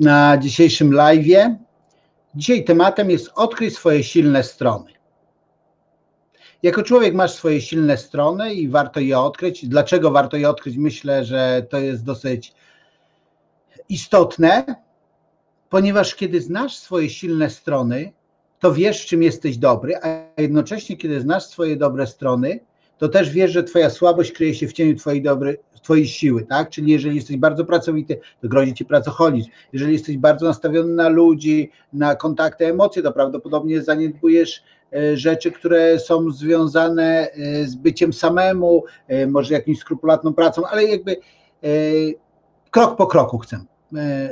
na dzisiejszym live. Dzisiaj tematem jest odkryj swoje silne strony. Jako człowiek masz swoje silne strony i warto je odkryć. Dlaczego warto je odkryć? Myślę, że to jest dosyć istotne, ponieważ kiedy znasz swoje silne strony, to wiesz, czym jesteś dobry, a jednocześnie, kiedy znasz swoje dobre strony, to też wiesz, że Twoja słabość kryje się w cieniu Twojej, dobry, twojej siły, tak? Czyli jeżeli jesteś bardzo pracowity, to grozi Ci pracoholizm. Jeżeli jesteś bardzo nastawiony na ludzi, na kontakty, emocje, to prawdopodobnie zaniedbujesz e, rzeczy, które są związane e, z byciem samemu, e, może jakąś skrupulatną pracą, ale jakby krok po kroku chcę,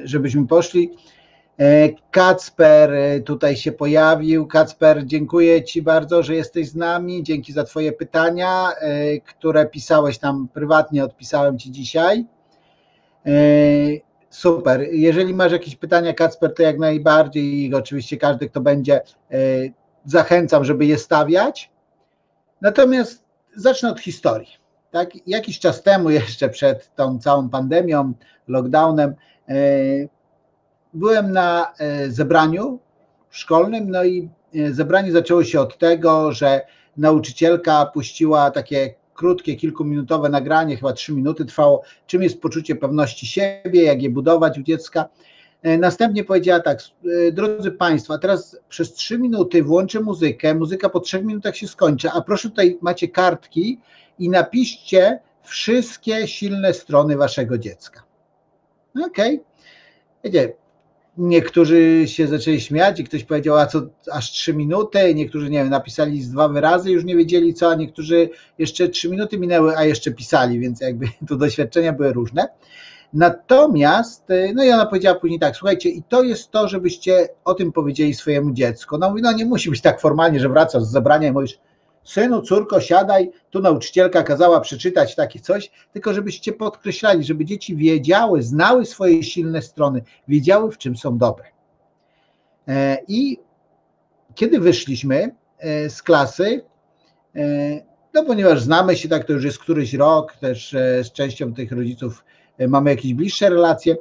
żebyśmy poszli. E, Kacper e, tutaj się pojawił. Kacper, dziękuję Ci bardzo, że jesteś z nami. Dzięki za Twoje pytania, e, które pisałeś tam prywatnie, odpisałem Ci dzisiaj. Super. Jeżeli masz jakieś pytania, Kacper, to jak najbardziej i oczywiście każdy, kto będzie, zachęcam, żeby je stawiać. Natomiast zacznę od historii. Tak, jakiś czas temu, jeszcze przed tą całą pandemią, lockdownem, byłem na e, zebraniu szkolnym, no i e, zebranie zaczęło się od tego, że nauczycielka puściła takie krótkie, kilkuminutowe nagranie, chyba trzy minuty trwało, czym jest poczucie pewności siebie, jak je budować u dziecka. E, następnie powiedziała tak, drodzy Państwo, teraz przez trzy minuty włączę muzykę, muzyka po trzech minutach się skończy, a proszę tutaj macie kartki i napiszcie wszystkie silne strony Waszego dziecka. Okej. Okay. Wiecie, niektórzy się zaczęli śmiać i ktoś powiedział, a co aż trzy minuty, niektórzy nie wiem, napisali z dwa wyrazy, już nie wiedzieli co, a niektórzy jeszcze trzy minuty minęły, a jeszcze pisali, więc jakby tu doświadczenia były różne. Natomiast, no i ona powiedziała później tak, słuchajcie, i to jest to, żebyście o tym powiedzieli swojemu dziecku. No mówi, no nie musi być tak formalnie, że wracasz z zebrania i mówisz, synu, córko, siadaj, tu nauczycielka kazała przeczytać takie coś, tylko żebyście podkreślali, żeby dzieci wiedziały, znały swoje silne strony, wiedziały, w czym są dobre. E, I kiedy wyszliśmy e, z klasy, e, no ponieważ znamy się tak, to już jest któryś rok, też z częścią tych rodziców mamy jakieś bliższe relacje,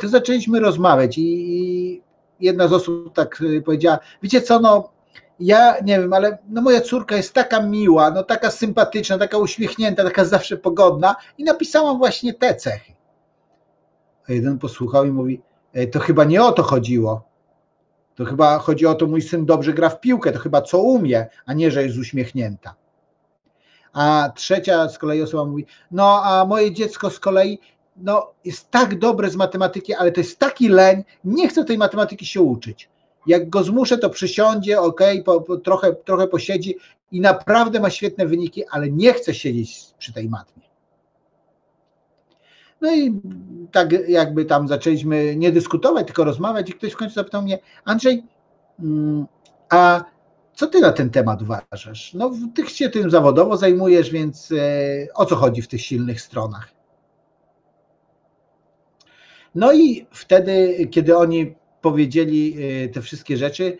to zaczęliśmy rozmawiać i jedna z osób tak powiedziała, wiecie co, no ja nie wiem, ale no moja córka jest taka miła, no taka sympatyczna, taka uśmiechnięta, taka zawsze pogodna i napisałam właśnie te cechy. A jeden posłuchał i mówi, e, to chyba nie o to chodziło. To chyba chodzi o to, mój syn dobrze gra w piłkę, to chyba co umie, a nie, że jest uśmiechnięta. A trzecia z kolei osoba mówi, no a moje dziecko z kolei no, jest tak dobre z matematyki, ale to jest taki leń, nie chce tej matematyki się uczyć. Jak go zmuszę, to przysiądzie, ok, po, po, trochę, trochę posiedzi i naprawdę ma świetne wyniki, ale nie chce siedzieć przy tej matmie. No i tak jakby tam zaczęliśmy nie dyskutować, tylko rozmawiać i ktoś w końcu zapytał mnie, Andrzej, mm, a co ty na ten temat uważasz? No ty się tym zawodowo zajmujesz, więc e, o co chodzi w tych silnych stronach? No i wtedy, kiedy oni powiedzieli y, te wszystkie rzeczy.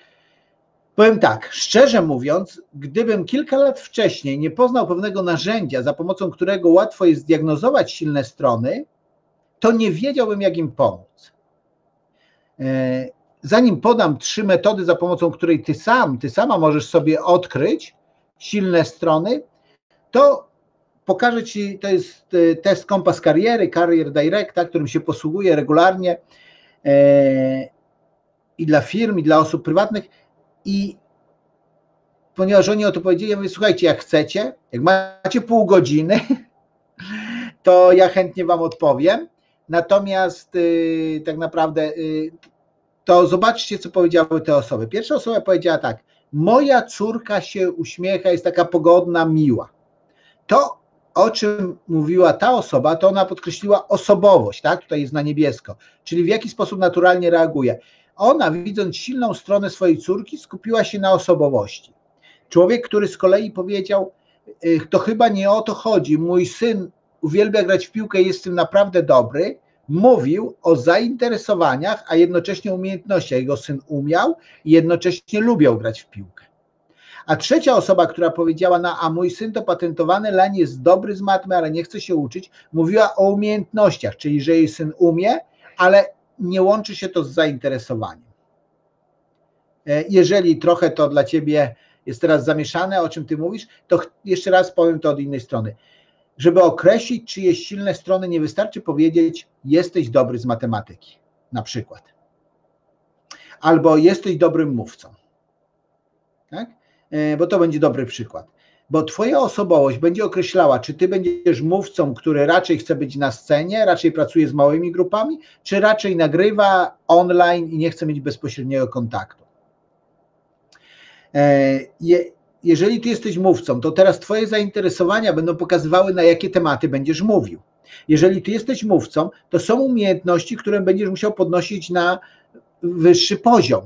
Powiem tak, szczerze mówiąc, gdybym kilka lat wcześniej nie poznał pewnego narzędzia, za pomocą którego łatwo jest diagnozować silne strony, to nie wiedziałbym, jak im pomóc. E, zanim podam trzy metody, za pomocą której ty sam, ty sama możesz sobie odkryć silne strony, to pokażę Ci, to jest e, test kompas kariery, Career Directa, którym się posługuję regularnie. I dla firm, i dla osób prywatnych. I ponieważ oni o to powiedzieli, ja mówię, słuchajcie, jak chcecie, jak macie pół godziny, to ja chętnie Wam odpowiem. Natomiast yy, tak naprawdę yy, to zobaczcie, co powiedziały te osoby. Pierwsza osoba powiedziała tak: Moja córka się uśmiecha, jest taka pogodna, miła. To, o czym mówiła ta osoba, to ona podkreśliła osobowość, tak? Tutaj jest na niebiesko, czyli w jaki sposób naturalnie reaguje. Ona, widząc silną stronę swojej córki, skupiła się na osobowości. Człowiek, który z kolei powiedział, to chyba nie o to chodzi, mój syn uwielbia grać w piłkę, jest tym naprawdę dobry, mówił o zainteresowaniach, a jednocześnie umiejętnościach. Jego syn umiał i jednocześnie lubiał grać w piłkę. A trzecia osoba, która powiedziała, no, a mój syn to patentowany leń jest dobry z matmy, ale nie chce się uczyć, mówiła o umiejętnościach, czyli że jej syn umie, ale nie łączy się to z zainteresowaniem. E, jeżeli trochę to dla ciebie jest teraz zamieszane, o czym ty mówisz, to jeszcze raz powiem to od innej strony. Żeby określić czyjeś silne strony, nie wystarczy powiedzieć, jesteś dobry z matematyki, na przykład. Albo jesteś dobrym mówcą. Tak? E, bo to będzie dobry przykład. Bo Twoja osobowość będzie określała, czy Ty będziesz mówcą, który raczej chce być na scenie, raczej pracuje z małymi grupami, czy raczej nagrywa online i nie chce mieć bezpośredniego kontaktu. E, jeżeli Ty jesteś mówcą, to teraz Twoje zainteresowania będą pokazywały, na jakie tematy będziesz mówił. Jeżeli Ty jesteś mówcą, to są umiejętności, które będziesz musiał podnosić na wyższy poziom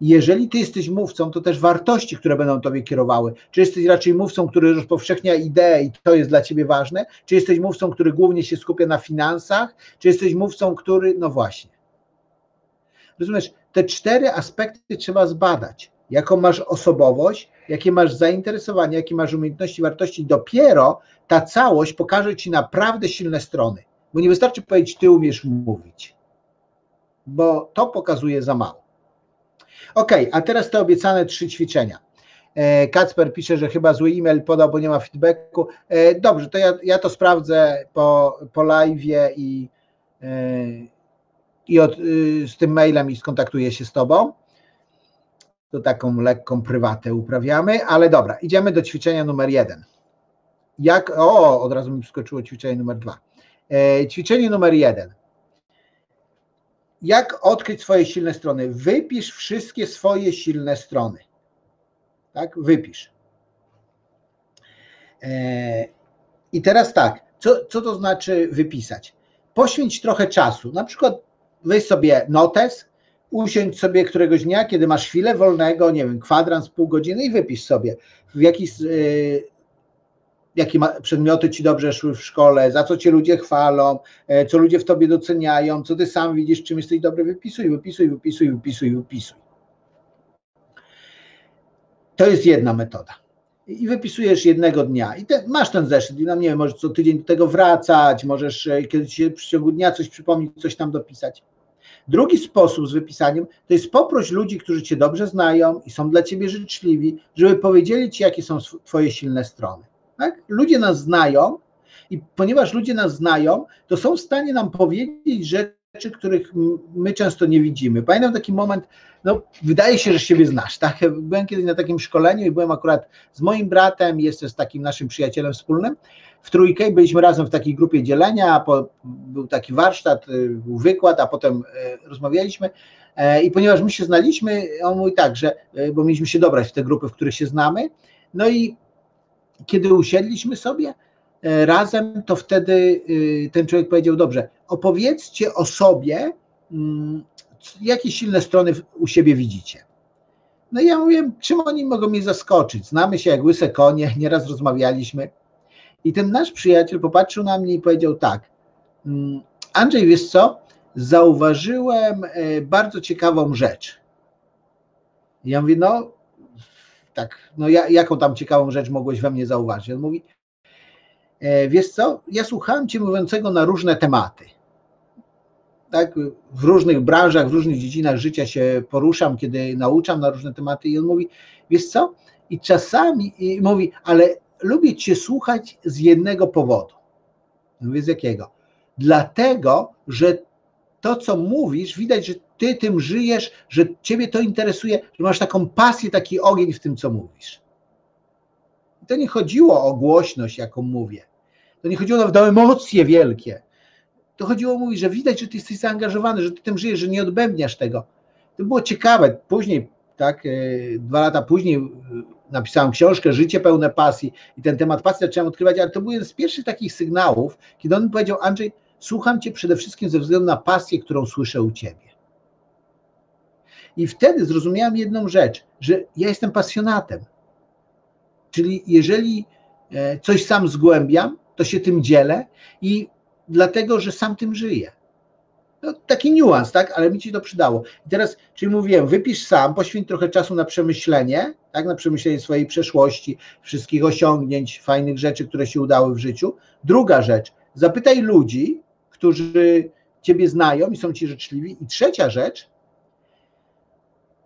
jeżeli ty jesteś mówcą, to też wartości, które będą tobie kierowały. Czy jesteś raczej mówcą, który rozpowszechnia ideę i to jest dla ciebie ważne? Czy jesteś mówcą, który głównie się skupia na finansach? Czy jesteś mówcą, który, no właśnie. Rozumiesz, te cztery aspekty trzeba zbadać. Jaką masz osobowość, jakie masz zainteresowanie, jakie masz umiejętności, wartości. Dopiero ta całość pokaże ci naprawdę silne strony. Bo nie wystarczy powiedzieć, ty umiesz mówić, bo to pokazuje za mało. Ok, a teraz te obiecane trzy ćwiczenia. E, Kacper pisze, że chyba zły e-mail podał, bo nie ma feedbacku. E, dobrze, to ja, ja to sprawdzę po, po live i, e, i od, z tym mailem i skontaktuję się z Tobą. To taką lekką prywatę uprawiamy, ale dobra, idziemy do ćwiczenia numer jeden. Jak, o, od razu mi wskoczyło ćwiczenie numer dwa. Ćwiczenie numer jeden jak odkryć swoje silne strony? Wypisz wszystkie swoje silne strony. Tak, wypisz. E, I teraz tak, co, co to znaczy wypisać? Poświęć trochę czasu. Na przykład weź sobie notes, usiądź sobie któregoś dnia, kiedy masz chwilę wolnego, nie wiem, kwadrans, pół godziny i wypisz sobie w jakiś jakie przedmioty ci dobrze szły w szkole, za co cię ludzie chwalą, e, co ludzie w tobie doceniają, co ty sam widzisz, czym jesteś dobry, wypisuj, wypisuj, wypisuj, wypisuj, wypisuj. To jest jedna metoda. I wypisujesz jednego dnia. I te, masz ten zeszyt, i no nie wiem, możesz co tydzień do tego wracać, możesz e, kiedyś się w ciągu dnia coś przypomnieć, coś tam dopisać. Drugi sposób z wypisaniem to jest poproś ludzi, którzy cię dobrze znają i są dla ciebie życzliwi, żeby powiedzieli ci, jakie są twoje silne strony. Tak? Ludzie nas znają i ponieważ ludzie nas znają, to są w stanie nam powiedzieć rzeczy, których my często nie widzimy. Pamiętam taki moment, no wydaje się, że siebie znasz, tak? Byłem kiedyś na takim szkoleniu i byłem akurat z moim bratem, jeszcze z takim naszym przyjacielem wspólnym, w trójkę byliśmy razem w takiej grupie dzielenia, po, był taki warsztat, y, był wykład, a potem y, rozmawialiśmy e, i ponieważ my się znaliśmy, on mówi tak, że, y, bo mieliśmy się dobrać w te grupy, w których się znamy, no i kiedy usiedliśmy sobie e, razem, to wtedy e, ten człowiek powiedział: Dobrze, opowiedzcie o sobie, mm, jakie silne strony u siebie widzicie. No i ja mówię, czym oni mogą mnie zaskoczyć? Znamy się jak łyse konie, nieraz rozmawialiśmy. I ten nasz przyjaciel popatrzył na mnie i powiedział tak, mm, Andrzej, wiesz co, zauważyłem e, bardzo ciekawą rzecz. ja mówię, no tak, no ja, jaką tam ciekawą rzecz mogłeś we mnie zauważyć? On mówi, e, wiesz co, ja słuchałem Cię mówiącego na różne tematy. Tak, w różnych branżach, w różnych dziedzinach życia się poruszam, kiedy nauczam na różne tematy i on mówi, wiesz co, i czasami i mówi, ale lubię Cię słuchać z jednego powodu. Mówię, z jakiego? Dlatego, że to, co mówisz, widać, że ty tym żyjesz, że ciebie to interesuje, że masz taką pasję, taki ogień w tym, co mówisz. I to nie chodziło o głośność, jaką mówię. To nie chodziło nawet o emocje wielkie. To chodziło o mówić, że widać, że ty jesteś zaangażowany, że ty tym żyjesz, że nie odbębniasz tego. To było ciekawe. Później, tak, e, dwa lata później e, napisałem książkę Życie pełne pasji i ten temat pasji zacząłem odkrywać, ale to był jeden z pierwszych takich sygnałów, kiedy on mi powiedział, Andrzej, słucham Cię przede wszystkim ze względu na pasję, którą słyszę u Ciebie. I wtedy zrozumiałem jedną rzecz, że ja jestem pasjonatem. Czyli jeżeli e, coś sam zgłębiam, to się tym dzielę i dlatego, że sam tym żyję. No, taki niuans, tak, ale mi ci to przydało. I teraz, czyli mówiłem, wypisz sam, poświęć trochę czasu na przemyślenie, tak, na przemyślenie swojej przeszłości, wszystkich osiągnięć, fajnych rzeczy, które się udały w życiu. Druga rzecz, zapytaj ludzi, którzy ciebie znają i są ci życzliwi. I trzecia rzecz,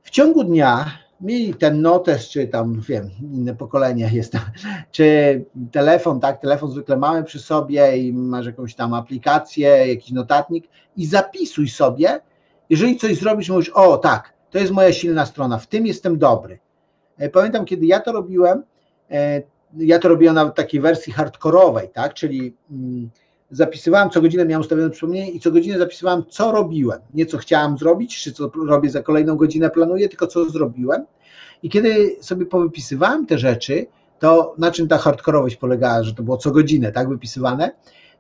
w ciągu dnia mieli ten notes, czy tam wiem, inne pokolenie jest tam, czy telefon, tak, telefon zwykle mamy przy sobie i masz jakąś tam aplikację, jakiś notatnik i zapisuj sobie, jeżeli coś zrobisz, mówisz, o tak, to jest moja silna strona, w tym jestem dobry. E, pamiętam, kiedy ja to robiłem, e, ja to robiłem nawet w takiej wersji hardkorowej, tak, czyli mm, zapisywałem co godzinę, miałem ustawione przypomnienie i co godzinę zapisywałem, co robiłem. Nie co chciałem zrobić, czy co robię za kolejną godzinę, planuję, tylko co zrobiłem. I kiedy sobie powypisywałem te rzeczy, to na czym ta hardkorowość polegała, że to było co godzinę, tak, wypisywane,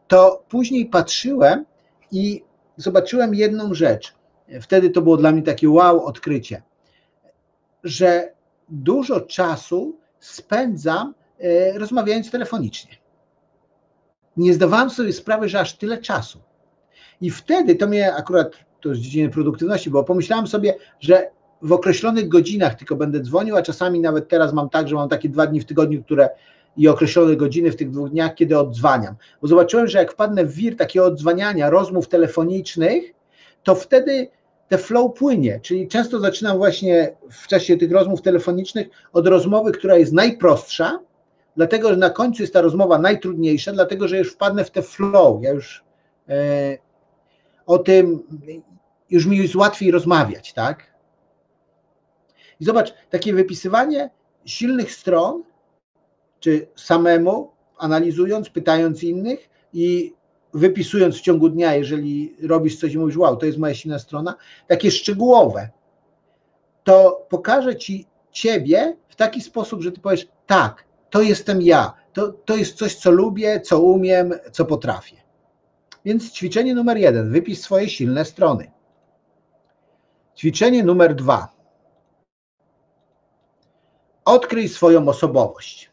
to później patrzyłem i zobaczyłem jedną rzecz. Wtedy to było dla mnie takie wow odkrycie, że dużo czasu spędzam e, rozmawiając telefonicznie nie zdawałem sobie sprawy, że aż tyle czasu. I wtedy to mnie akurat, to z dziedziny produktywności, bo pomyślałem sobie, że w określonych godzinach tylko będę dzwonił, a czasami nawet teraz mam tak, że mam takie dwa dni w tygodniu, które i określone godziny w tych dwóch dniach, kiedy odzwaniam. Bo zobaczyłem, że jak wpadnę w wir takiego odzwaniania, rozmów telefonicznych, to wtedy te flow płynie, czyli często zaczynam właśnie w czasie tych rozmów telefonicznych od rozmowy, która jest najprostsza, dlatego że na końcu jest ta rozmowa najtrudniejsza, dlatego że już wpadnę w te flow, ja już e, o tym, już mi jest łatwiej rozmawiać, tak? I zobacz, takie wypisywanie silnych stron, czy samemu, analizując, pytając innych i wypisując w ciągu dnia, jeżeli robisz coś i mówisz, wow, to jest moja silna strona, takie szczegółowe, to pokaże ci ciebie w taki sposób, że ty powiesz, tak, to jestem ja. To, to jest coś, co lubię, co umiem, co potrafię. Więc ćwiczenie numer jeden, wypisz swoje silne strony. Ćwiczenie numer dwa. Odkryj swoją osobowość.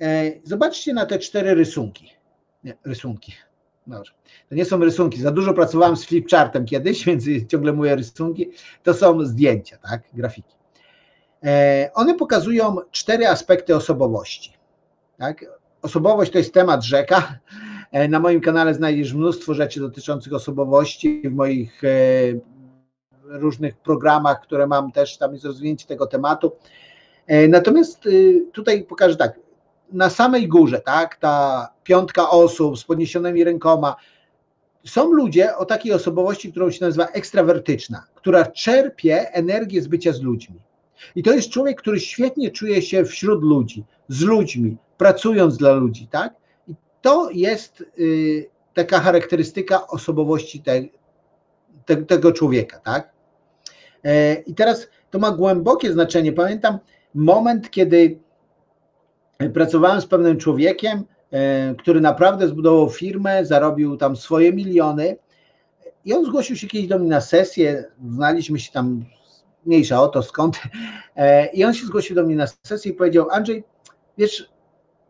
E, zobaczcie na te cztery rysunki. Nie, rysunki. Dobrze. To nie są rysunki. Za dużo pracowałem z flipchartem kiedyś, więc ciągle mówię rysunki. To są zdjęcia, tak? Grafiki. E, one pokazują cztery aspekty osobowości. Tak? Osobowość to jest temat rzeka. E, na moim kanale znajdziesz mnóstwo rzeczy dotyczących osobowości. W moich e, różnych programach, które mam też, tam jest rozwinięcie tego tematu. Natomiast tutaj pokażę tak, na samej górze, tak, ta piątka osób z podniesionymi rękoma, są ludzie o takiej osobowości, którą się nazywa ekstrawertyczna, która czerpie energię z bycia z ludźmi. I to jest człowiek, który świetnie czuje się wśród ludzi, z ludźmi, pracując dla ludzi, tak? I to jest y, taka charakterystyka osobowości te, te, tego człowieka, tak? E, I teraz to ma głębokie znaczenie. Pamiętam moment, kiedy pracowałem z pewnym człowiekiem, e, który naprawdę zbudował firmę, zarobił tam swoje miliony. I on zgłosił się kiedyś do mnie na sesję, znaliśmy się tam mniejsza o to skąd. E, I on się zgłosił do mnie na sesję i powiedział: Andrzej, wiesz,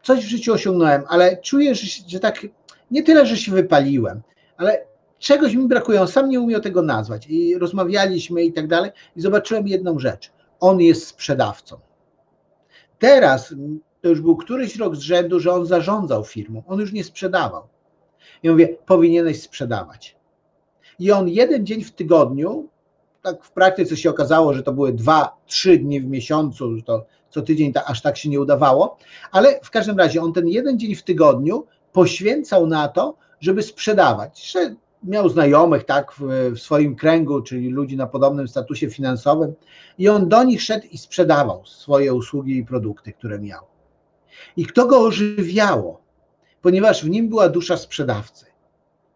coś w życiu osiągnąłem, ale czuję, że, że tak nie tyle, że się wypaliłem, ale czegoś mi brakuje. On sam nie umiał tego nazwać. I rozmawialiśmy i tak dalej. I zobaczyłem jedną rzecz. On jest sprzedawcą. Teraz to już był któryś rok z rzędu, że on zarządzał firmą. On już nie sprzedawał. I mówię, powinieneś sprzedawać. I on jeden dzień w tygodniu tak w praktyce się okazało, że to były dwa, trzy dni w miesiącu, że to co tydzień ta, aż tak się nie udawało, ale w każdym razie on ten jeden dzień w tygodniu poświęcał na to, żeby sprzedawać. Miał znajomych tak w, w, swoim kręgu, czyli ludzi na podobnym statusie finansowym i on do nich szedł i sprzedawał swoje usługi i produkty, które miał. I kto go ożywiało? Ponieważ w nim była dusza sprzedawcy.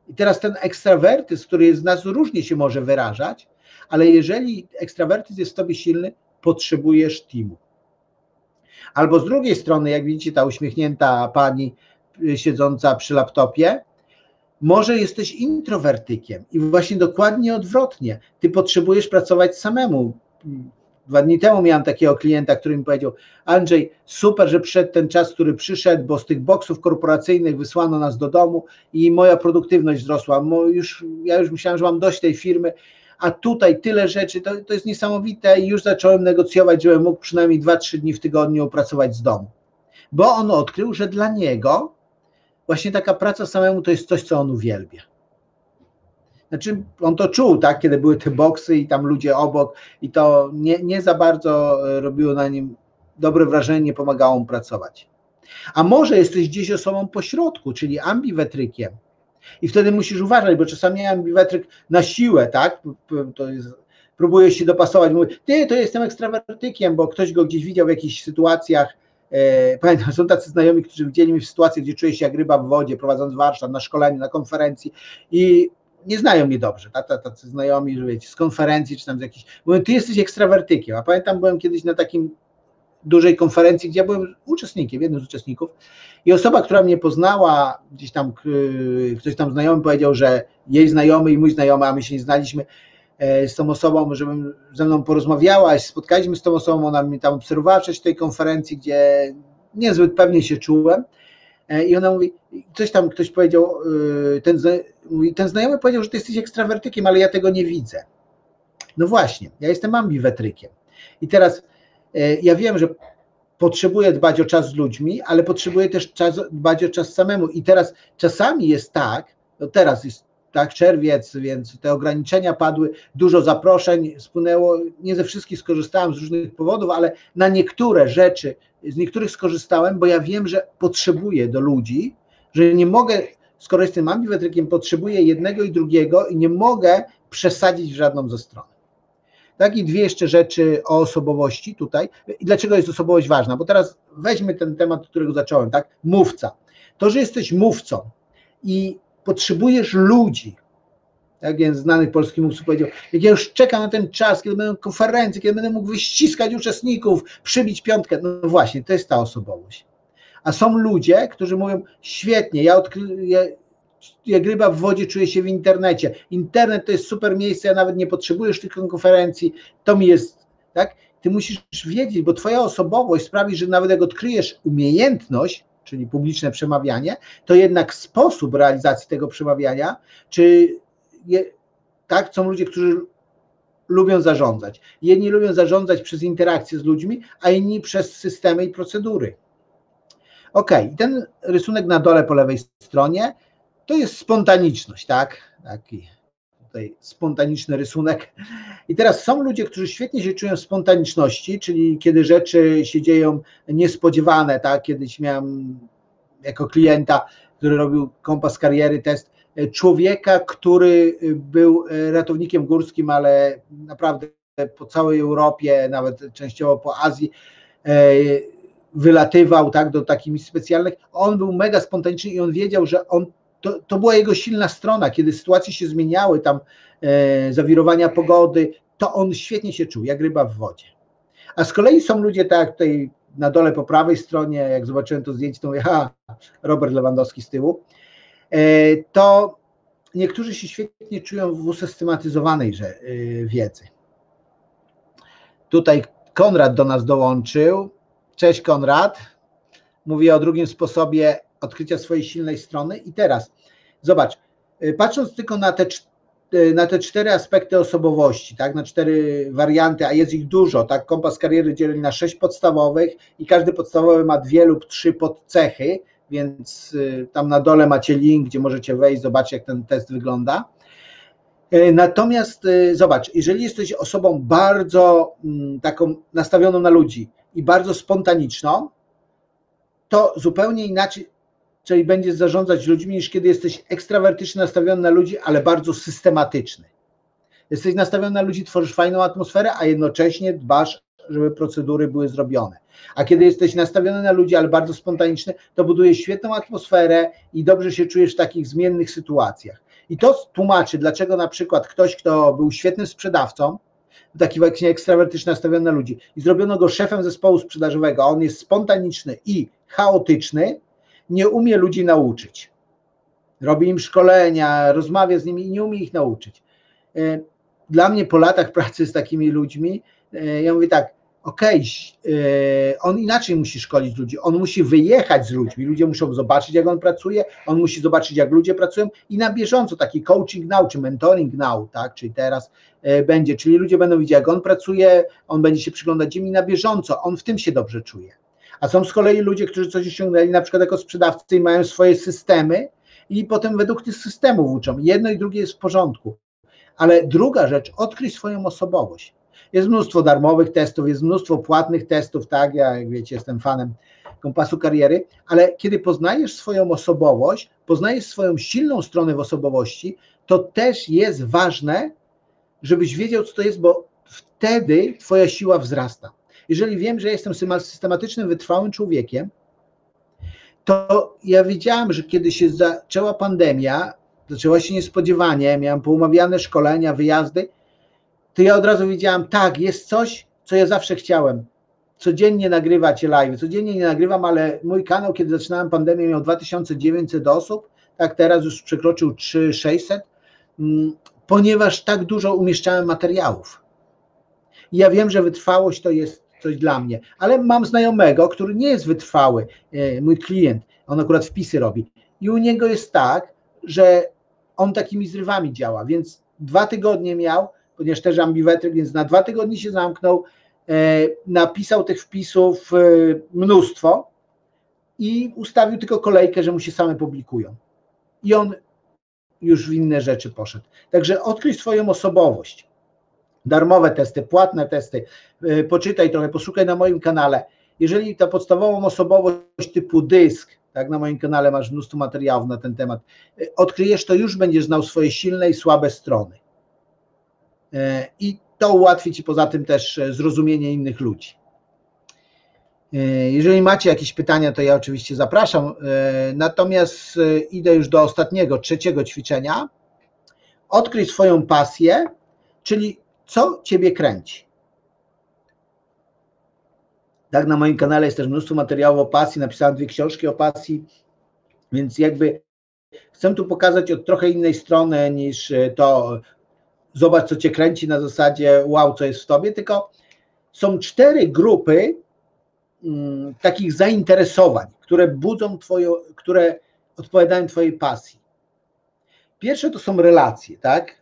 I teraz ten ekstrawertyzm, który z nas różnie się może wyrażać, ale jeżeli ekstrawertyzm jest w tobie silny, potrzebujesz teamu. Albo z drugiej strony, jak widzicie, ta uśmiechnięta pani y, siedząca przy laptopie, może jesteś introwertykiem i właśnie dokładnie odwrotnie. Ty potrzebujesz pracować samemu. Dwa dni temu miałem takiego klienta, który mi powiedział: Andrzej, super, że przyszedł ten czas, który przyszedł, bo z tych boksów korporacyjnych wysłano nas do domu i moja produktywność wzrosła. Już, ja już myślałem, że mam dość tej firmy a tutaj tyle rzeczy, to, to jest niesamowite i już zacząłem negocjować, żebym mógł przynajmniej 2-3 dni w tygodniu pracować z domu. Bo on odkrył, że dla niego właśnie taka praca samemu to jest coś, co on uwielbia. Znaczy, on to czuł, tak, kiedy były te boksy i tam ludzie obok, i to nie, nie za bardzo robiło na nim dobre wrażenie, nie pomagało mu pracować. A może jesteś gdzieś osobą pośrodku, czyli ambiwetrykiem. I wtedy musisz uważać, bo czasami ambiwetryk na siłę, tak? To jest, się dopasować, mówi, ty, to jestem ekstrawertykiem, bo ktoś go gdzieś widział w jakichś sytuacjach. E, pamiętam, są tacy znajomi, którzy widzieli mnie w sytuacji, gdzie czuję się jak ryba w wodzie, prowadząc warsztat, na szkoleniu, na konferencji i nie znają mnie dobrze, tacy znajomi, że wiecie, z konferencji czy tam z jakichś, mówią, ty jesteś ekstrawertykiem, a pamiętam, byłem kiedyś na takim dużej konferencji, gdzie ja byłem uczestnikiem, jednym z uczestników i osoba, która mnie poznała, gdzieś tam ktoś tam znajomy powiedział, że jej znajomy i mój znajomy, a my się nie znaliśmy e, z tą osobą, żebym ze mną porozmawiała, spotkaliśmy z tą osobą, ona mnie tam obserwowała w tej konferencji, gdzie niezbyt pewnie się czułem e, i ona mówi, coś tam ktoś powiedział, e, ten, ten znajomy powiedział, że ty jesteś ekstrawertykiem, ale ja tego nie widzę. No właśnie, ja jestem ambiwetrykiem. I teraz ja wiem, że potrzebuję dbać o czas z ludźmi, ale potrzebuję też czas, dbać o czas samemu. I teraz czasami jest tak, no teraz jest tak, czerwiec, więc te ograniczenia padły, dużo zaproszeń spłynęło, nie ze wszystkich skorzystałem z różnych powodów, ale na niektóre rzeczy, z niektórych skorzystałem, bo ja wiem, że potrzebuję do ludzi, że nie mogę, skoro jestem ambiwetrykiem, potrzebuję jednego i drugiego i nie mogę przesadzić w żadną ze stron. Tak i dwie jeszcze rzeczy o osobowości tutaj. I dlaczego jest osobowość ważna? Bo teraz weźmy ten temat, od którego zacząłem, tak? Mówca. To, że jesteś mówcą i potrzebujesz ludzi, jak jeden znany polski mówca powiedział, jak ja już czekam na ten czas, kiedy będą konferencje, kiedy będę mógł wyściskać uczestników, przybić piątkę. No właśnie, to jest ta osobowość. A są ludzie, którzy mówią, świetnie, ja, odkry, ja jak ryba w wodzie czuję się w internecie. Internet to jest super miejsce, ja nawet nie potrzebujesz tych konferencji, to mi jest, tak? Ty musisz wiedzieć, bo twoja osobowość sprawi, że nawet jak odkryjesz umiejętność, czyli publiczne przemawianie, to jednak sposób realizacji tego przemawiania, czy je, tak, są ludzie, którzy lubią zarządzać. Jedni lubią zarządzać przez interakcje z ludźmi, a inni przez systemy i procedury. Ok, ten rysunek na dole po lewej stronie to jest spontaniczność, tak? Taki tutaj spontaniczny rysunek. I teraz są ludzie, którzy świetnie się czują w spontaniczności, czyli kiedy rzeczy się dzieją niespodziewane, tak? Kiedyś miałem jako klienta, który robił kompas kariery, test człowieka, który był ratownikiem górskim, ale naprawdę po całej Europie, nawet częściowo po Azji, e, wylatywał tak, do takich specjalnych. On był mega spontaniczny i on wiedział, że on to, to była jego silna strona, kiedy sytuacje się zmieniały, tam e, zawirowania pogody, to on świetnie się czuł, jak ryba w wodzie. A z kolei są ludzie, tak jak tutaj na dole po prawej stronie, jak zobaczyłem to zdjęcie, to mówię, ha, Robert Lewandowski z tyłu, e, to niektórzy się świetnie czują w usystematyzowanej że, e, wiedzy. Tutaj Konrad do nas dołączył. Cześć Konrad. Mówię o drugim sposobie odkrycia swojej silnej strony. I teraz zobacz, y, patrząc tylko na te, y, na te cztery aspekty osobowości, tak, na cztery warianty, a jest ich dużo, tak, kompas kariery dzieli na sześć podstawowych i każdy podstawowy ma dwie lub trzy podcechy, więc y, tam na dole macie link, gdzie możecie wejść, zobaczyć jak ten test wygląda. Natomiast zobacz, jeżeli jesteś osobą bardzo mm, taką nastawioną na ludzi i bardzo spontaniczną, to zupełnie inaczej, czyli będziesz zarządzać ludźmi, niż kiedy jesteś ekstrawertycznie nastawiony na ludzi, ale bardzo systematyczny. Jesteś nastawiony na ludzi, tworzysz fajną atmosferę, a jednocześnie dbasz, żeby procedury były zrobione. A kiedy jesteś nastawiony na ludzi, ale bardzo spontaniczny, to budujesz świetną atmosferę i dobrze się czujesz w takich zmiennych sytuacjach. I to tłumaczy, dlaczego na przykład ktoś, kto był świetnym sprzedawcą, taki właśnie ekstrawertycznie nastawiony na ludzi i zrobiono go szefem zespołu sprzedażowego, a on jest spontaniczny i chaotyczny, nie umie ludzi nauczyć. Robi im szkolenia, rozmawia z nimi i nie umie ich nauczyć. E, dla mnie po latach pracy z takimi ludźmi, e, ja mówię tak, okej, okay, e, on inaczej musi szkolić ludzi, on musi wyjechać z ludźmi, ludzie muszą zobaczyć, jak on pracuje, on musi zobaczyć, jak ludzie pracują i na bieżąco taki coaching now, czy mentoring now, tak, czyli teraz będzie, czyli ludzie będą widzieć, jak on pracuje, on będzie się przyglądać im i na bieżąco, on w tym się dobrze czuje. A są z kolei ludzie, którzy coś osiągnęli na przykład jako sprzedawcy i mają swoje systemy i potem według tych systemów uczą. Jedno i drugie jest w porządku. Ale druga rzecz, odkryj swoją osobowość. Jest mnóstwo darmowych testów, jest mnóstwo płatnych testów, tak, ja jak wiecie jestem fanem kompasu kariery, ale kiedy poznajesz swoją osobowość, poznajesz swoją silną stronę w osobowości, to też jest ważne, żebyś wiedział, co to jest, bo wtedy twoja siła wzrasta. Jeżeli wiem, że jestem systematycznym, wytrwałym człowiekiem, to ja wiedziałem, że kiedy się zaczęła pandemia, zaczęła się niespodziewanie, miałem poumawiane szkolenia, wyjazdy, to ja od razu wiedziałam, tak, jest coś, co ja zawsze chciałem. Codziennie nagrywać live, codziennie nie nagrywam, ale mój kanał, kiedy zaczynałem pandemię, miał 2900 osób, tak teraz już przekroczył 3600, mm, ponieważ tak dużo umieszczałem materiałów. Ja wiem, że wytrwałość to jest coś dla mnie, ale mam znajomego, który nie jest wytrwały, e, mój klient, on akurat wpisy robi i u niego jest tak, że on takimi zrywami działa, więc dwa tygodnie miał, ponieważ też ambiwetryk, więc na dwa tygodnie się zamknął, e, napisał tych wpisów e, mnóstwo i ustawił tylko kolejkę, że mu się same publikują. I on już w inne rzeczy poszedł. Także odkryj swoją osobowość. Darmowe testy, płatne testy, e, poczytaj trochę, poszukaj na moim kanale. Jeżeli ta podstawową osobowość typu dysk, tak, na moim kanale masz mnóstwo materiałów na ten temat, odkryjesz, to już będziesz znał swoje silne i słabe strony. E, i to ułatwi Ci poza tym też zrozumienie innych ludzi. Jeżeli macie jakieś pytania, to ja oczywiście zapraszam. Natomiast idę już do ostatniego, trzeciego ćwiczenia. Odkryj swoją pasję, czyli co Ciebie kręci. Tak, na moim kanale jest też mnóstwo materiałów o pasji. Napisałem dwie książki o pasji, więc jakby chcę tu pokazać od trochę innej strony niż to zobacz, co cię kręci na zasadzie wow, co jest w tobie, tylko są cztery grupy mm, takich zainteresowań, które budzą twoją, które odpowiadają twojej pasji. Pierwsze to są relacje, tak?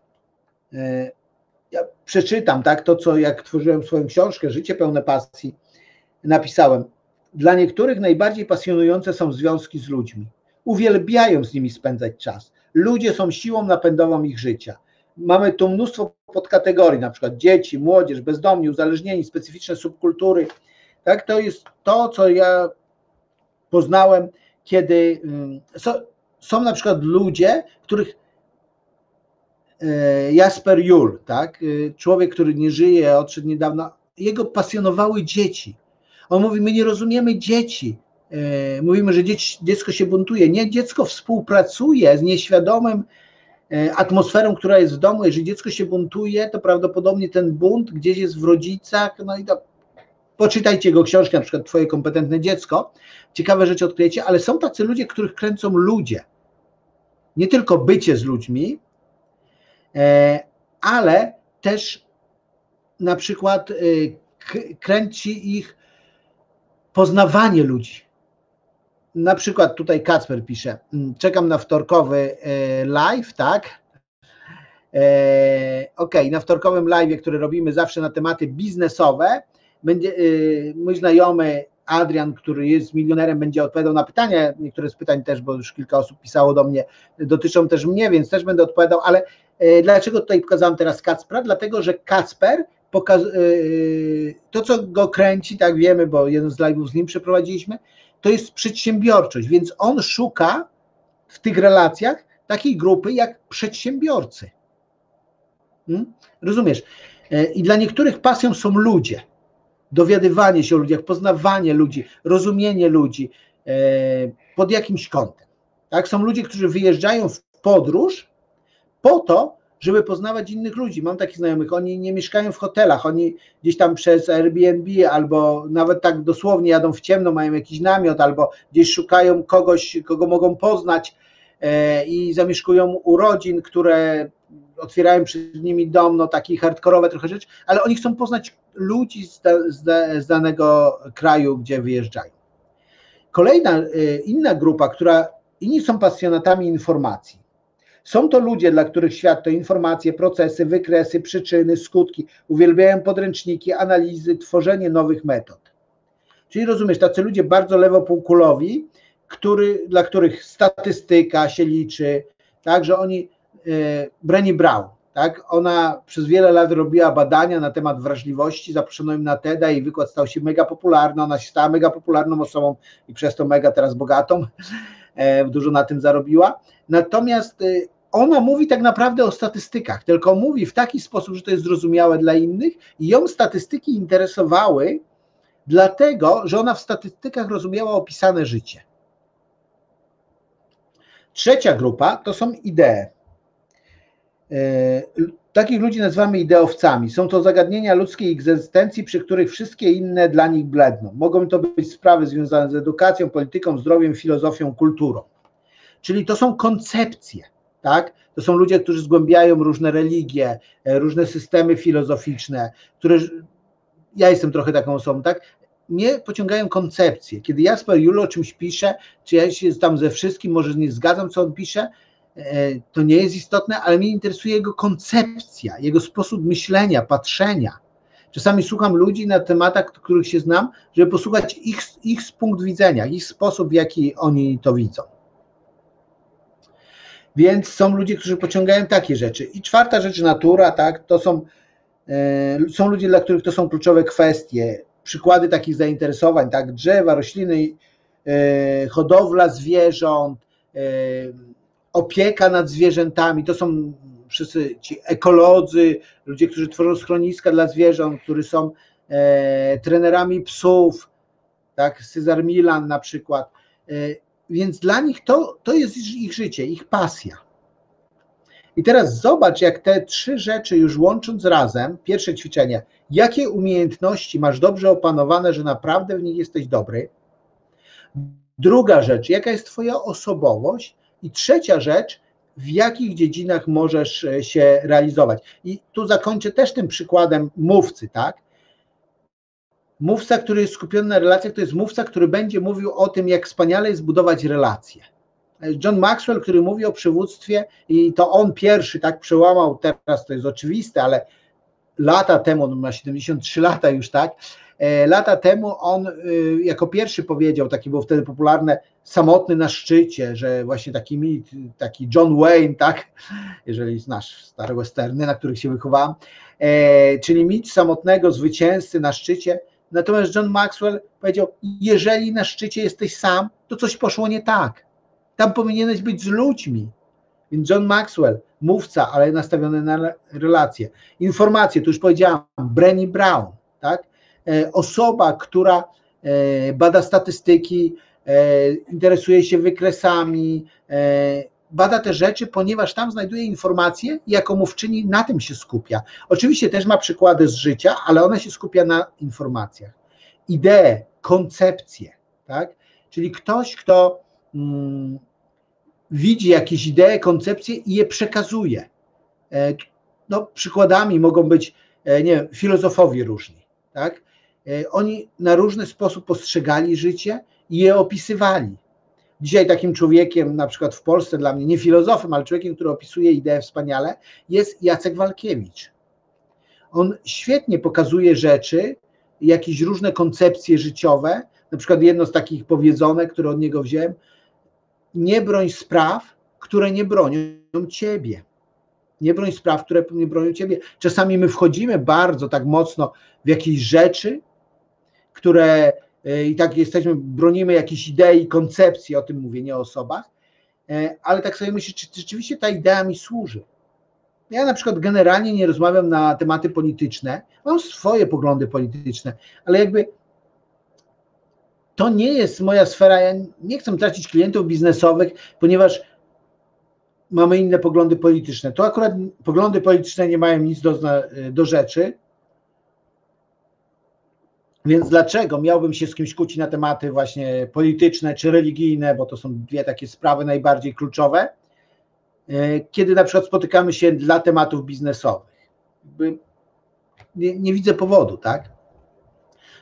Ja przeczytam, tak, to co jak tworzyłem swoją książkę Życie pełne pasji, napisałem. Dla niektórych najbardziej pasjonujące są związki z ludźmi. Uwielbiają z nimi spędzać czas. Ludzie są siłą napędową ich życia mamy tu mnóstwo podkategorii, na przykład dzieci, młodzież, bezdomni, uzależnieni, specyficzne subkultury. Tak, to jest to, co ja poznałem, kiedy mm, są, są na przykład ludzie, których Jasper Jul, tak, e, człowiek, który nie żyje, odszedł niedawno, jego pasjonowały dzieci. On mówi, my nie rozumiemy dzieci. E, mówimy, że dziecko się buntuje. Nie, dziecko współpracuje z nieświadomym E, atmosferą, która jest w domu. Jeżeli dziecko się buntuje, to prawdopodobnie ten bunt gdzieś jest w rodzicach. No i to, poczytajcie jego książkę, na przykład Twoje kompetentne dziecko. Ciekawe rzeczy odkryjecie, ale są tacy ludzie, których kręcą ludzie. Nie tylko bycie z ludźmi, e, ale też na przykład e, kręci ich poznawanie ludzi na przykład tutaj Kacper pisze, mm, czekam na wtorkowy e, live, tak? E, ok, na wtorkowym live, który robimy zawsze na tematy biznesowe, będzie e, mój znajomy Adrian, który jest milionerem, będzie odpowiadał na pytania. Niektóre z pytań też, bo już kilka osób pisało do mnie, dotyczą też mnie, więc też będę odpowiadał, ale dlaczego tutaj pokazałem teraz Kacpra? Dlatego, że Kacper pokaz... to, co go kręci, tak wiemy, bo jeden z live'ów z nim przeprowadziliśmy, to jest przedsiębiorczość, więc on szuka w tych relacjach takiej grupy jak przedsiębiorcy. Hmm? Rozumiesz? E, I dla niektórych pasją są ludzie. Dowiadywanie się o ludziach, poznawanie ludzi, rozumienie ludzi e, pod jakimś kątem. Tak? Są ludzie, którzy wyjeżdżają w podróż po to, żeby poznawać innych ludzi. Mam takich znajomych, oni nie mieszkają w hotelach, oni gdzieś tam przez Airbnb albo nawet tak dosłownie jadą w ciemno, mają jakiś namiot albo gdzieś szukają kogoś, kogo mogą poznać i zamieszkują u rodzin, które otwierają przed nimi dom, no taki hardkorowe trochę rzeczy, ale oni chcą poznać ludzi z, z, z danego kraju, gdzie wyjeżdżają. Kolejna, e, inna grupa, która inni są pasjonatami informacji. Są to ludzie, dla których świat to informacje, procesy, wykresy, przyczyny, skutki. Uwielbiają podręczniki, analizy, tworzenie nowych metod. Czyli rozumiesz, tacy ludzie bardzo lewopółkulowi, który, dla których statystyka się liczy, tak, że oni, e, Brenny Brown, Tak? Ona przez wiele lat robiła badania na temat wrażliwości, zaproszono ją na TEDa i wykład stał się mega popularny, ona się stała mega popularną osobą i przez to mega teraz bogatą, e, dużo na tym zarobiła. Natomiast e, ona mówi tak naprawdę o statystykach, tylko mówi w taki sposób, że to jest zrozumiałe dla innych i ją statystyki interesowały, dlatego, że ona w statystykach rozumiała opisane życie. Trzecia grupa to są idee. E, takich ludzi nazywamy ideowcami. Są to zagadnienia ludzkiej egzystencji, przy których wszystkie inne dla nich bledną. Mogą to być sprawy związane z edukacją, polityką, zdrowiem, filozofią, kulturą. Czyli to są koncepcje, tak? To są ludzie, którzy zgłębiają różne religie, e, różne systemy filozoficzne, które ja jestem trochę taką osobą, tak? Mnie pociągają koncepcje. Kiedy Jasper Julo o czymś pisze, czy ja się tam ze wszystkim może nie zgadzam, co on pisze, E, to nie jest istotne, ale mnie interesuje jego koncepcja, jego sposób myślenia, patrzenia. Czasami słucham ludzi na tematach, których się znam, żeby posłuchać ich, ich punkt widzenia, ich sposób, w jaki oni to widzą. Więc są ludzie, którzy pociągają takie rzeczy. I czwarta rzecz, natura, tak, to są, e, są ludzie, dla których to są kluczowe kwestie. Przykłady takich zainteresowań, tak, drzewa, rośliny, e, hodowla zwierząt, opieka nad zwierzętami, to są wszyscy ci ekolodzy, ludzie, którzy tworzą schroniska dla zwierząt, którzy są e, trenerami psów, tak, Cezar Milan na przykład. E, więc dla nich to, to jest ich życie, ich pasja. I teraz zobacz, jak te trzy rzeczy już łącząc razem, pierwsze ćwiczenie, jakie umiejętności masz dobrze opanowane, że naprawdę w nich jesteś dobry. Druga rzecz, jaka jest Twoja osobowość, i trzecia rzecz, w jakich dziedzinach możesz e, się realizować. I tu zakończę też tym przykładem mówcy, tak? Mówca, który jest skupiony na relacjach, to jest mówca, który będzie mówił o tym, jak wspaniale jest budować relacje. John Maxwell, który mówi o przywództwie, i to on pierwszy tak przełamał, teraz to jest oczywiste, ale lata temu, on ma 73 lata już, tak? E, lata temu on y, jako pierwszy powiedział, taki było wtedy popularne, samotny na szczycie, że właśnie taki mit, taki John Wayne, tak, jeżeli znasz stare westerny, na których się wychowałem, e, czyli mit samotnego zwycięzcy na szczycie. Natomiast John Maxwell powiedział, jeżeli na szczycie jesteś sam, to coś poszło nie tak. Tam powinieneś być z ludźmi. Więc John Maxwell, mówca, ale nastawiony na relacje. Informacje, tu już powiedziałam, Brenny Brown, tak? E, osoba, która e, bada statystyki, e, interesuje się wykresami, bada te rzeczy, ponieważ tam znajduje informacje i jako mówczyni na tym się skupia. Oczywiście też ma przykłady z życia, ale ona się skupia na informacjach. Idee, koncepcje, tak? Czyli ktoś, kto mm, widzi jakieś idee, koncepcje i je przekazuje. No, przykładami mogą być, nie wiem, filozofowie różni, tak? E, oni na różny sposób postrzegali życie i je opisywali. Dzisiaj takim człowiekiem, na przykład w Polsce, dla mnie nie filozofem, ale człowiekiem, który opisuje ideę wspaniale, jest Jacek Walkiewicz. On świetnie pokazuje rzeczy, jakieś różne koncepcje życiowe. Na przykład jedno z takich powiedzonek, które od niego wziąłem, nie broń spraw, które nie bronią ciebie. Nie broń spraw, które nie bronią ciebie. Czasami my wchodzimy bardzo tak mocno w jakieś rzeczy, które e, i tak jesteśmy, bronimy jakiejś idei, koncepcji, o tym mówię, nie o osobach, e, ale tak sobie myślę, czy rzeczywiście ta idea mi służy. Ja na przykład generalnie nie rozmawiam na tematy polityczne, mam swoje poglądy polityczne, ale jakby to nie jest moja sfera, ja nie chcę tracić klientów biznesowych, ponieważ mamy inne poglądy polityczne. To akurat poglądy polityczne nie mają nic do, do rzeczy, więc dlaczego miałbym się z kimś kłócić na tematy właśnie polityczne czy religijne, bo to są dwie takie sprawy najbardziej kluczowe, e, kiedy na przykład spotykamy się dla tematów biznesowych? Nie, nie widzę powodu, tak?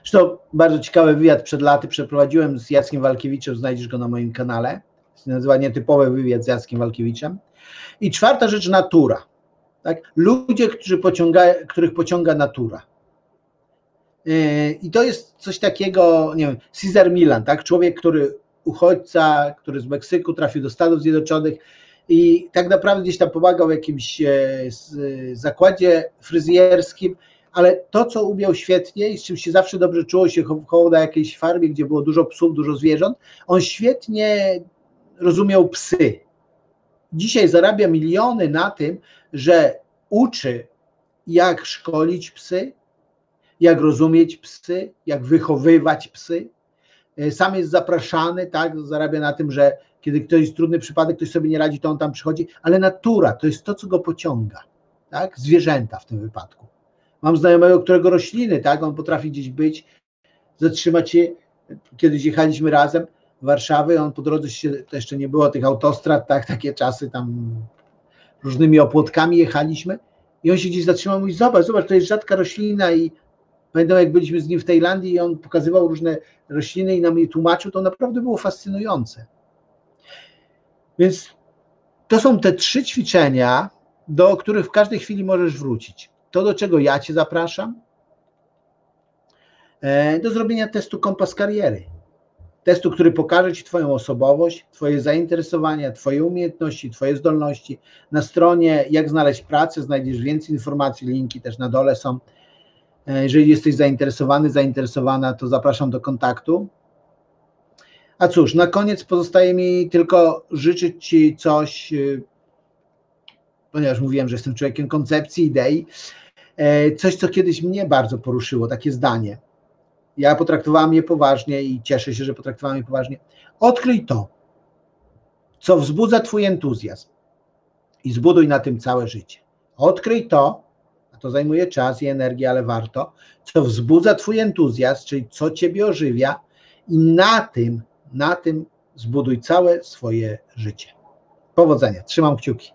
Zresztą bardzo ciekawy wywiad przed laty przeprowadziłem z Jackiem Walkiewiczem, znajdziesz go na moim kanale. To nazywa nietypowy wywiad z Jackiem Walkiewiczem. I czwarta rzecz, natura. Tak? Ludzie, którzy pociąga, których pociąga natura. Yy, I to jest coś takiego, nie wiem, Cesar Milan, tak? Człowiek, który uchodźca, który z Meksyku trafił do Stanów Zjednoczonych i tak naprawdę gdzieś tam pomagał w jakimś e, zakładzie fryzjerskim, ale to, co umiał świetnie i z czym się zawsze dobrze czuło, się chował na jakiejś farmie, gdzie było dużo psów, dużo zwierząt, on świetnie rozumiał psy. Dzisiaj zarabia miliony na tym, że uczy, jak szkolić psy, jak rozumieć psy, jak wychowywać psy. E, sam jest zapraszany, tak, zarabia na tym, że kiedy ktoś jest trudny przypadek, ktoś sobie nie radzi, to on tam przychodzi, ale natura to jest to, co go pociąga, tak, zwierzęta w tym wypadku. Mam znajomego, którego rośliny, tak, on potrafi gdzieś być, zatrzymać się, kiedyś jechaliśmy razem Warszawy, on po drodze się, to jeszcze nie było tych autostrad, tak, takie czasy tam różnymi opłotkami jechaliśmy i on się gdzieś zatrzymał i zobacz, zobacz, to jest rzadka roślina i pamiętam jak byliśmy z nim w Tajlandii i on pokazywał różne rośliny i nam je tłumaczył, to naprawdę było fascynujące. Więc to są te trzy ćwiczenia, do których w każdej chwili możesz wrócić. To, do czego ja Cię zapraszam, e, do zrobienia testu kompas kariery. Testu, który pokaże Ci Twoją osobowość, Twoje zainteresowania, Twoje umiejętności, Twoje zdolności. Na stronie Jak znaleźć pracę znajdziesz więcej informacji, linki też na dole są. E, jeżeli jesteś zainteresowany, zainteresowana, to zapraszam do kontaktu. A cóż, na koniec pozostaje mi tylko życzyć Ci coś, y, ponieważ mówiłem, że jestem człowiekiem koncepcji, idei, e, coś, co kiedyś mnie bardzo poruszyło, takie zdanie. Ja potraktowałem je poważnie i cieszę się, że potraktowałem je poważnie. Odkryj to, co wzbudza Twój entuzjazm i zbuduj na tym całe życie. Odkryj to, a to zajmuje czas i energię, ale warto, co wzbudza Twój entuzjazm, czyli co Ciebie ożywia i na tym na tym zbuduj całe swoje życie. Powodzenia, trzymam kciuki.